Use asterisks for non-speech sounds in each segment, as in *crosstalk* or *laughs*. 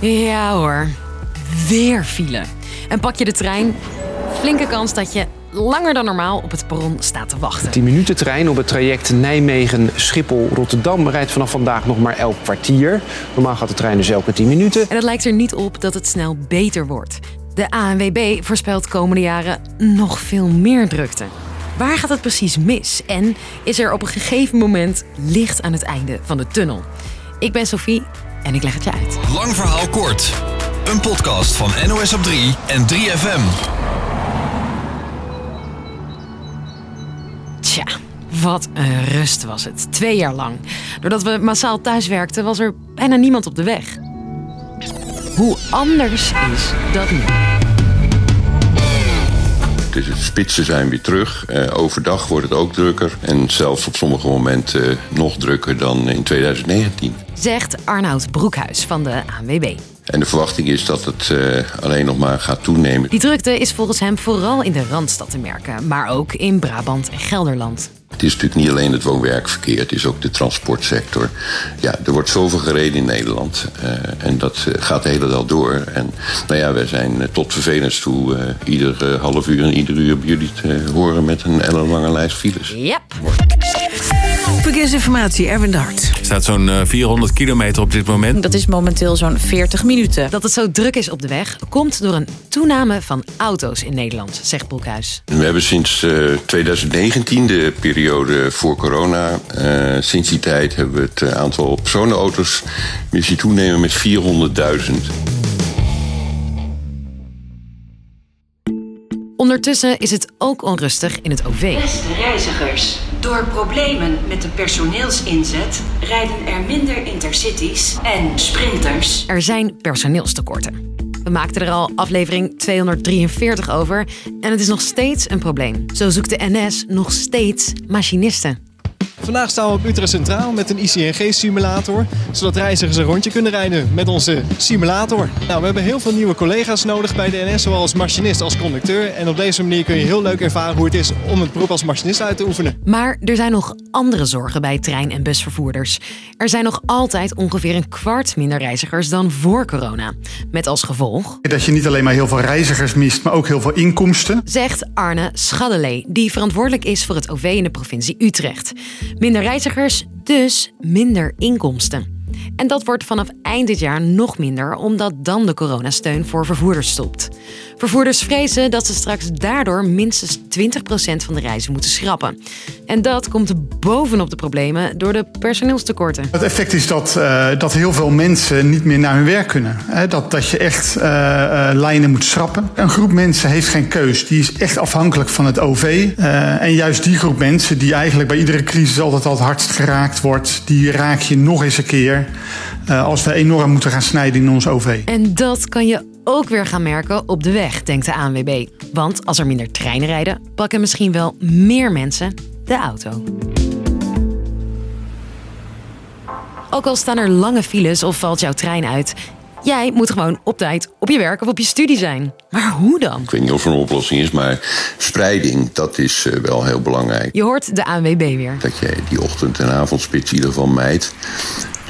Ja hoor, weer file. En pak je de trein, flinke kans dat je langer dan normaal op het perron staat te wachten. 10 minuten trein op het traject Nijmegen-Schiphol-Rotterdam rijdt vanaf vandaag nog maar elk kwartier. Normaal gaat de trein dus elke 10 minuten. En het lijkt er niet op dat het snel beter wordt. De ANWB voorspelt komende jaren nog veel meer drukte. Waar gaat het precies mis? En is er op een gegeven moment licht aan het einde van de tunnel? Ik ben Sophie en ik leg het je uit. Lang verhaal kort. Een podcast van NOS op 3 en 3FM. Tja, wat een rust was het. Twee jaar lang. Doordat we massaal thuis werkten, was er bijna niemand op de weg. Hoe anders is dat nu? De spitsen zijn weer terug. Eh, overdag wordt het ook drukker. En zelfs op sommige momenten eh, nog drukker dan in 2019. Zegt Arnoud Broekhuis van de ANWB. En de verwachting is dat het eh, alleen nog maar gaat toenemen. Die drukte is volgens hem vooral in de Randstad te merken, maar ook in Brabant en Gelderland. Het is natuurlijk niet alleen het woon-werkverkeer, het is ook de transportsector. Ja, er wordt zoveel gereden in Nederland eh, en dat eh, gaat de hele dag door. En nou ja, wij zijn eh, tot vervelens toe ieder half uur en ieder uur bij jullie te horen met een ellenlange lijst files. Yep. Verkeersinformatie, Erwin de Hart. Er staat zo'n eh, 400 kilometer op dit moment. Dat is momenteel zo'n 40 minuten. Dat het zo druk is op de weg komt door een toename van auto's in Nederland, zegt Broekhuis. We hebben sinds eh, 2019, de periode voor corona, eh, sinds die tijd hebben we het eh, aantal personenauto's weer zien toenemen met 400.000. Ondertussen is het ook onrustig in het OV. Beste reizigers, door problemen met de personeelsinzet rijden er minder intercities en sprinters. Er zijn personeelstekorten. We maakten er al aflevering 243 over en het is nog steeds een probleem. Zo zoekt de NS nog steeds machinisten. Vandaag staan we op Utrecht Centraal met een ICNG-simulator, zodat reizigers een rondje kunnen rijden met onze simulator. Nou, we hebben heel veel nieuwe collega's nodig bij de NS, zowel als machinist als conducteur. En op deze manier kun je heel leuk ervaren hoe het is om het beroep als machinist uit te oefenen. Maar er zijn nog andere zorgen bij trein- en busvervoerders. Er zijn nog altijd ongeveer een kwart minder reizigers dan voor corona. Met als gevolg, Dat je niet alleen maar heel veel reizigers mist, maar ook heel veel inkomsten. zegt Arne Schaddelee, die verantwoordelijk is voor het OV in de provincie Utrecht. Minder reizigers, dus minder inkomsten. En dat wordt vanaf eind dit jaar nog minder, omdat dan de coronasteun voor vervoerders stopt. Vervoerders vrezen dat ze straks daardoor minstens 20% van de reizen moeten schrappen. En dat komt bovenop de problemen door de personeelstekorten. Het effect is dat, eh, dat heel veel mensen niet meer naar hun werk kunnen. Dat, dat je echt eh, eh, lijnen moet schrappen. Een groep mensen heeft geen keus. Die is echt afhankelijk van het OV. En juist die groep mensen die eigenlijk bij iedere crisis altijd al het hardst geraakt wordt... die raak je nog eens een keer als we enorm moeten gaan snijden in ons OV. En dat kan je ook weer gaan merken op de weg, denkt de ANWB. Want als er minder treinen rijden, pakken misschien wel meer mensen de auto. Ook al staan er lange files of valt jouw trein uit, jij moet gewoon op tijd op je werk of op je studie zijn. Maar hoe dan? Ik weet niet of er een oplossing is, maar spreiding, dat is eh, wel heel belangrijk. Je hoort de ANWB weer. Dat je die ochtend- en avondspits in ieder geval mijt.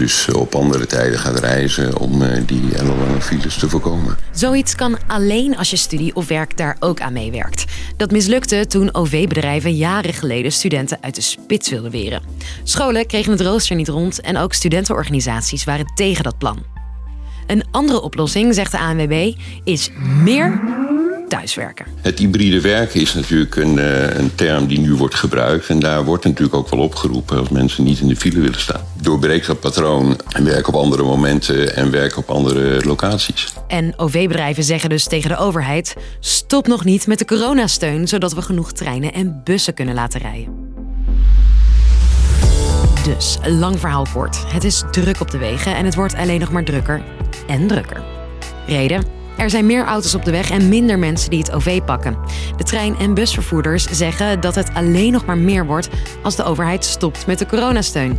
Dus eh, op andere tijden gaat reizen om eh, die ellenlange files te voorkomen. Zoiets kan alleen als je studie of werk daar ook aan meewerkt. Dat mislukte toen OV-bedrijven jaren geleden studenten uit de spits wilden weren. Scholen kregen het rooster niet rond en ook studentenorganisaties waren tegen dat plan. Een andere oplossing, zegt de ANWB, is meer thuiswerken. Het hybride werken is natuurlijk een, eh, een term die nu wordt gebruikt. En daar wordt natuurlijk ook wel opgeroepen als mensen niet in de file willen staan. Doorbreek dat patroon en werk op andere momenten en werk op andere locaties. En OV-bedrijven zeggen dus tegen de overheid: stop nog niet met de coronasteun, zodat we genoeg treinen en bussen kunnen laten rijden. Dus, lang verhaal kort. Het is druk op de wegen en het wordt alleen nog maar drukker en drukker. Reden? Er zijn meer auto's op de weg en minder mensen die het OV pakken. De trein- en busvervoerders zeggen dat het alleen nog maar meer wordt als de overheid stopt met de coronasteun.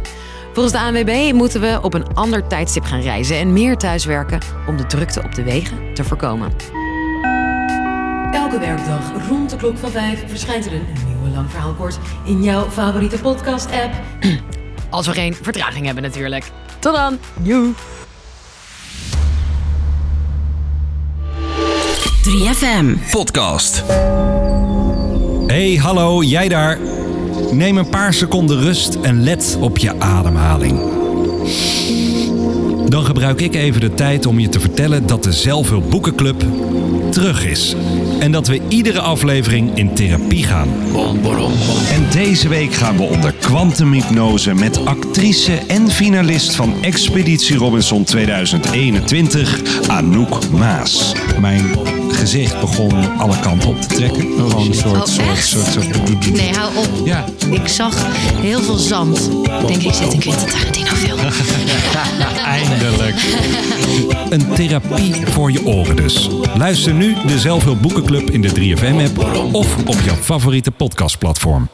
Volgens de ANWB moeten we op een ander tijdstip gaan reizen en meer thuiswerken om de drukte op de wegen te voorkomen. Elke werkdag rond de klok van 5 verschijnt er een nieuwe lang verhaal kort in jouw favoriete podcast-app. *clears throat* Als we geen vertraging hebben natuurlijk. Tot dan. Joe. 3FM podcast. Hey, hallo, jij daar. Neem een paar seconden rust en let op je ademhaling. Dan gebruik ik even de tijd om je te vertellen dat de Zelfhulp Boekenclub terug is. En dat we iedere aflevering in therapie gaan. En deze week gaan we onder kwantumhypnose met actrice en finalist van Expeditie Robinson 2021, Anouk Maas. Mijn gezicht begon alle kanten op te trekken. Gewoon een soort, Oh, soort, echt? soort, soort, Nee, hou op. Ja. Ik zag heel veel zand. Ik denk, ik zit in Quentin Tarantino film. *laughs* *laughs* Eindelijk. Een therapie voor je oren dus. Luister nu de Zelfhulp Boekenclub in de 3FM-app of op jouw favoriete podcastplatform.